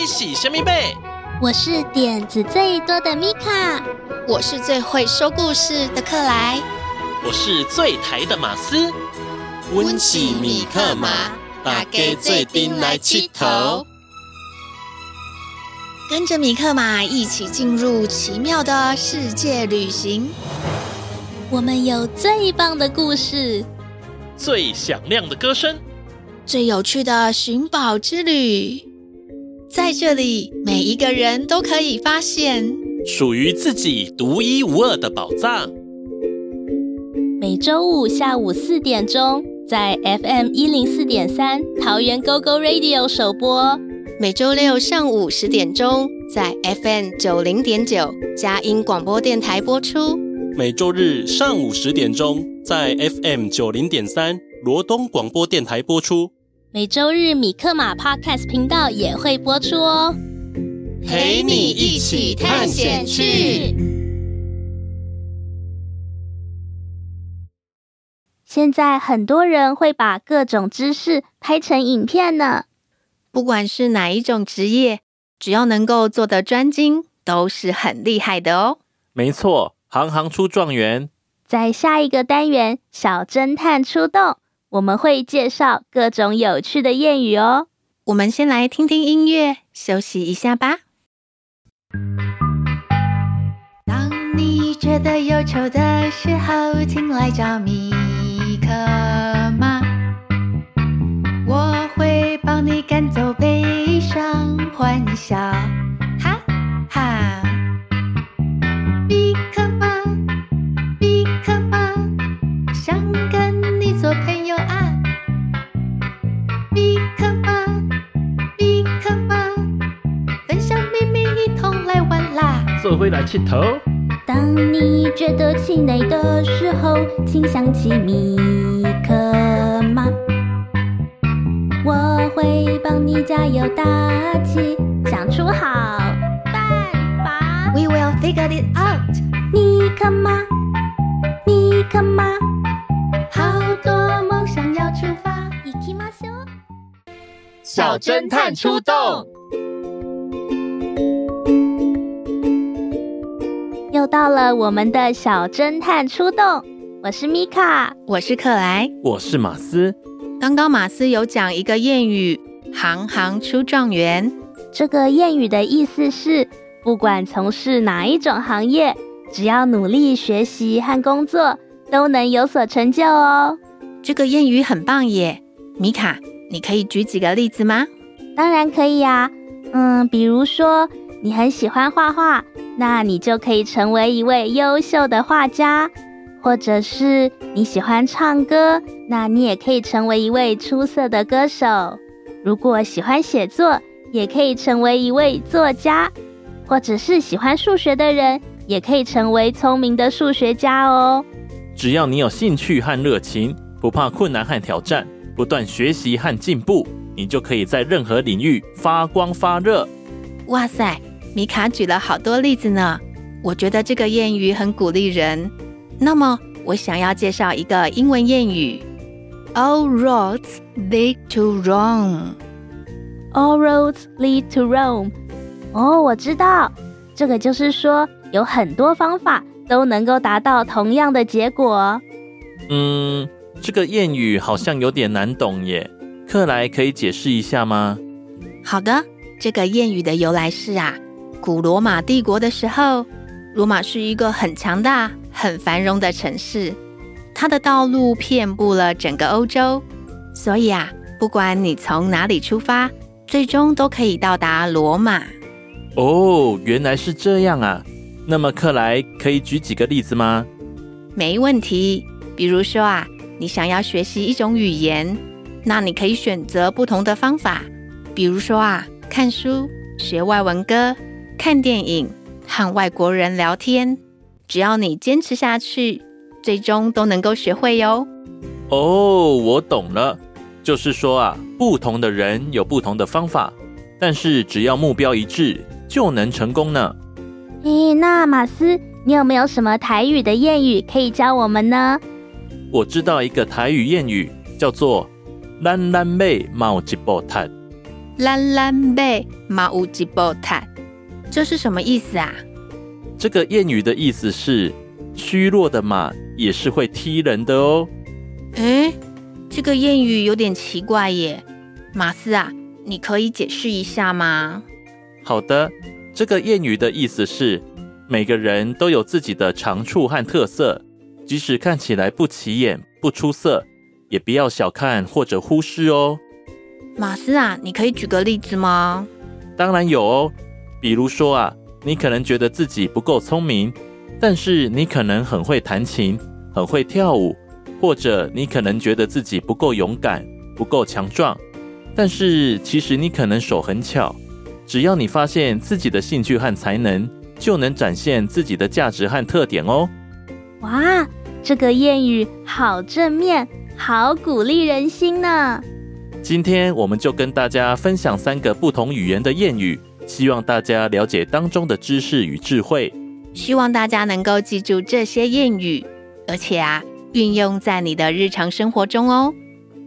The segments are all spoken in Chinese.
你是虾米贝？我是点子最多的米卡，我是最会说故事的克莱，我是最台的马斯。温喜米克马，大家最顶来佚佗，跟着米克马一起进入奇妙的世界旅行。我们有最棒的故事，最响亮的歌声，最有趣的寻宝之旅。在这里，每一个人都可以发现属于自己独一无二的宝藏。每周五下午四点钟，在 FM 一零四点三桃园 GO GO Radio 首播；每周六上午十点钟，在 FM 九零点九佳音广播电台播出；每周日上午十点钟，在 FM 九零点三罗东广播电台播出。每周日米克马 Podcast 频道也会播出哦，陪你一起探险去。现在很多人会把各种知识拍成影片呢，不管是哪一种职业，只要能够做得专精，都是很厉害的哦。没错，行行出状元。在下一个单元，小侦探出动。我们会介绍各种有趣的谚语哦。我们先来听听音乐，休息一下吧。当你觉得忧愁的时候，请来找米克马，我会帮你赶走悲伤，欢笑，做回来气头。当你觉得气馁的时候，请想起米克马，我会帮你加油打气，想出好办法。We will figure it out。米克马，米克马，好多梦想要出发。一起马修，小侦探出动。到了我们的小侦探出动，我是米卡，我是克莱，我是马斯。刚刚马斯有讲一个谚语，“行行出状元”。这个谚语的意思是，不管从事哪一种行业，只要努力学习和工作，都能有所成就哦。这个谚语很棒耶，米卡，你可以举几个例子吗？当然可以呀，嗯，比如说你很喜欢画画。那你就可以成为一位优秀的画家，或者是你喜欢唱歌，那你也可以成为一位出色的歌手。如果喜欢写作，也可以成为一位作家，或者是喜欢数学的人，也可以成为聪明的数学家哦。只要你有兴趣和热情，不怕困难和挑战，不断学习和进步，你就可以在任何领域发光发热。哇塞！米卡举了好多例子呢，我觉得这个谚语很鼓励人。那么，我想要介绍一个英文谚语：All roads lead to Rome。All roads lead to Rome。哦，我知道，这个就是说有很多方法都能够达到同样的结果。嗯，这个谚语好像有点难懂耶，克莱可以解释一下吗？好的，这个谚语的由来是啊。古罗马帝国的时候，罗马是一个很强大、很繁荣的城市，它的道路遍布了整个欧洲，所以啊，不管你从哪里出发，最终都可以到达罗马。哦，原来是这样啊！那么克莱可以举几个例子吗？没问题。比如说啊，你想要学习一种语言，那你可以选择不同的方法，比如说啊，看书、学外文歌。看电影和外国人聊天，只要你坚持下去，最终都能够学会哟。哦，我懂了，就是说啊，不同的人有不同的方法，但是只要目标一致，就能成功呢。咦，那马斯，你有没有什么台语的谚语可以教我们呢？我知道一个台语谚语，叫做“懒懒妹毛一波坦”。烂烂马嘛有一步踢，这是什么意思啊？这个谚语的意思是，虚弱的马也是会踢人的哦。诶，这个谚语有点奇怪耶，马斯啊，你可以解释一下吗？好的，这个谚语的意思是，每个人都有自己的长处和特色，即使看起来不起眼、不出色，也不要小看或者忽视哦。马斯啊，你可以举个例子吗？当然有哦，比如说啊，你可能觉得自己不够聪明，但是你可能很会弹琴，很会跳舞。或者你可能觉得自己不够勇敢、不够强壮，但是其实你可能手很巧，只要你发现自己的兴趣和才能，就能展现自己的价值和特点哦。哇，这个谚语好正面，好鼓励人心呢。今天我们就跟大家分享三个不同语言的谚语，希望大家了解当中的知识与智慧。希望大家能够记住这些谚语，而且啊。运用在你的日常生活中哦，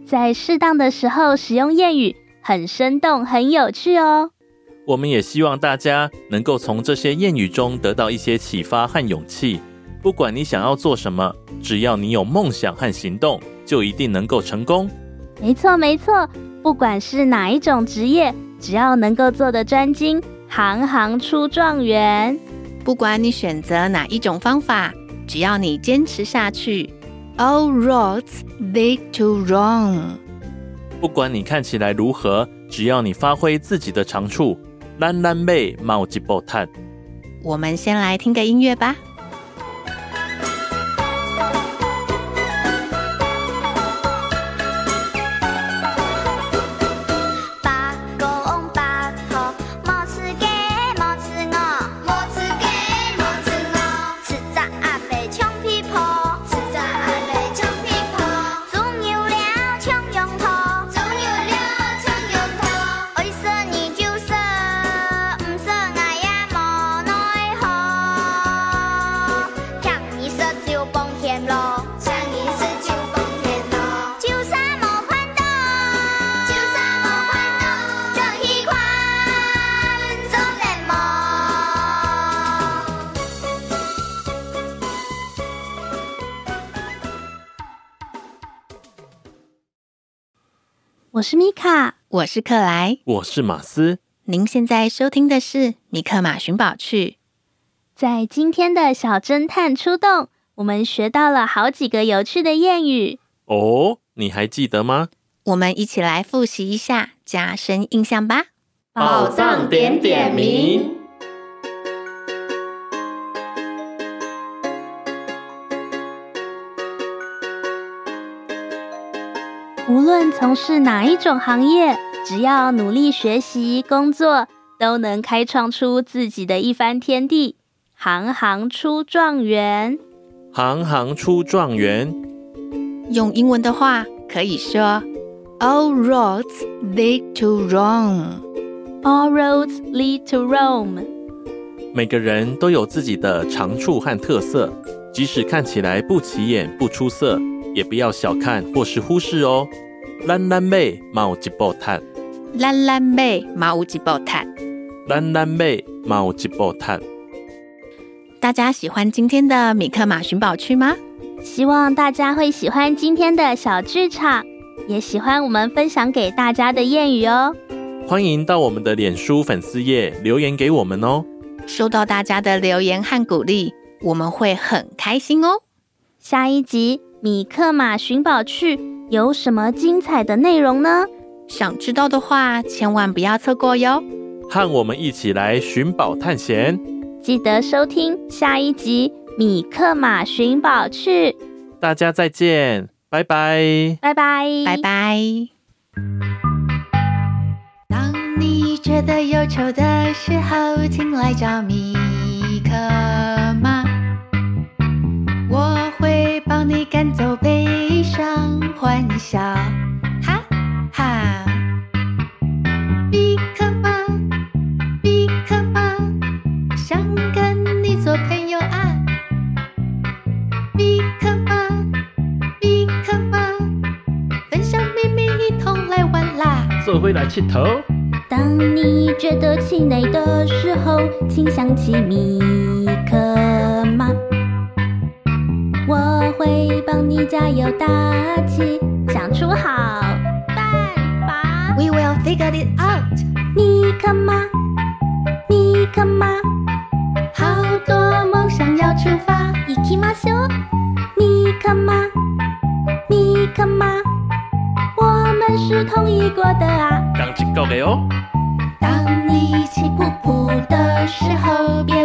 在适当的时候使用谚语，很生动，很有趣哦。我们也希望大家能够从这些谚语中得到一些启发和勇气。不管你想要做什么，只要你有梦想和行动，就一定能够成功。没错，没错，不管是哪一种职业，只要能够做得专精，行行出状元。不管你选择哪一种方法，只要你坚持下去。All roads lead to Rome。不管你看起来如何，只要你发挥自己的长处，烂烂马嘛有一步踢。我们先来听个音乐吧。我是米卡，我是克莱，我是马斯。您现在收听的是《米克马寻宝趣》。在今天的小侦探出动，我们学到了好几个有趣的谚语。哦，你还记得吗？我们一起来复习一下，加深印象吧。宝藏点点名。无论从事哪一种行业，只要努力学习工作，都能开创出自己的一番天地，行行出状元。行行出状元，用英文的话可以说：All roads lead to Rome. All roads lead to Rome. 每个人都有自己的长处和特色，即使看起来不起眼、不出色。也不要小看或是忽视哦。烂烂马嘛有一步踢，烂烂马嘛有一步踢，烂烂马嘛有一步踢。大家喜欢今天的米克马寻宝区吗？希望大家会喜欢今天的小剧场，也喜欢我们分享给大家的谚语哦。欢迎到我们的脸书粉丝页留言给我们哦。收到大家的留言和鼓励，我们会很开心哦。下一集。米克马寻宝趣有什么精彩的内容呢？想知道的话，千万不要错过哟！和我们一起来寻宝探险，记得收听下一集《米克马寻宝趣》。大家再见，拜拜，拜拜，拜拜。当你觉得忧愁的时候，请来找米克马。帮你赶走悲伤，欢笑，哈哈！比克马，比克马，想跟你做朋友啊！比克马，比克马，分享秘密，一同来玩啦！做回来气头。当你觉得气馁的时候，请想起米你加油打气，想出好办法。We will figure it out。米克马，米克马，好多梦想要出发。行きましょう。米克马，米克马，我们是同意过的啊。刚一个的哦。当你气噗噗的时候，别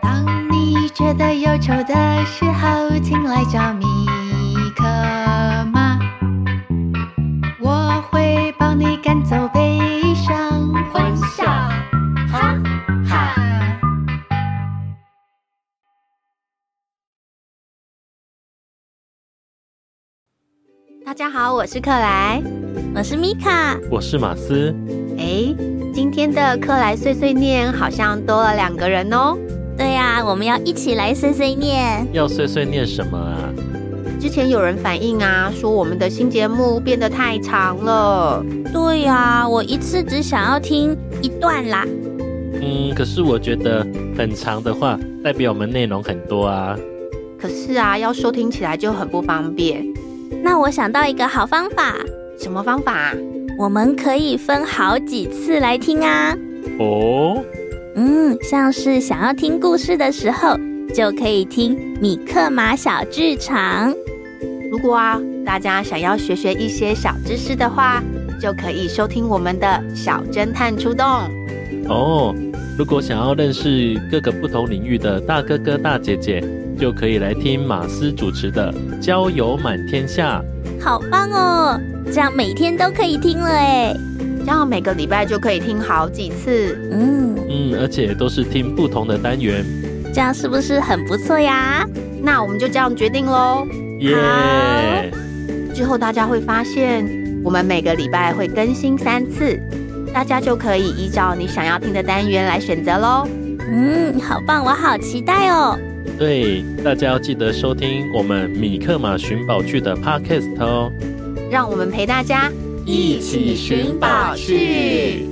当你觉得忧愁的时候，请来找米克马，我会帮你赶走悲伤，欢笑，哈哈。大家好，我是克莱，我是米卡，我是马斯。哎，今天的克莱碎碎念好像多了两个人哦。对呀、啊，我们要一起来碎碎念。要碎碎念什么啊？之前有人反映啊，说我们的新节目变得太长了。对呀、啊，我一次只想要听一段啦。嗯，可是我觉得很长的话，代表我们内容很多啊。可是啊，要收听起来就很不方便。那我想到一个好方法。什么方法？我们可以分好几次来听啊。哦。嗯，像是想要听故事的时候，就可以听米克马小剧场。如果啊，大家想要学学一些小知识的话，就可以收听我们的小侦探出动。哦，如果想要认识各个不同领域的大哥哥大姐姐，就可以来听马斯主持的《交友满天下》。好棒哦！这样每天都可以听了哎。这样每个礼拜就可以听好几次。嗯嗯，而且都是听不同的单元。这样是不是很不错呀？那我们就这样决定喽。耶！之后大家会发现，我们每个礼拜会更新三次，大家就可以依照你想要听的单元来选择喽。嗯，好棒，我好期待哦。对，大家要记得收听我们米克马寻宝剧的 Podcast 哦。让我们陪大家一起寻宝去。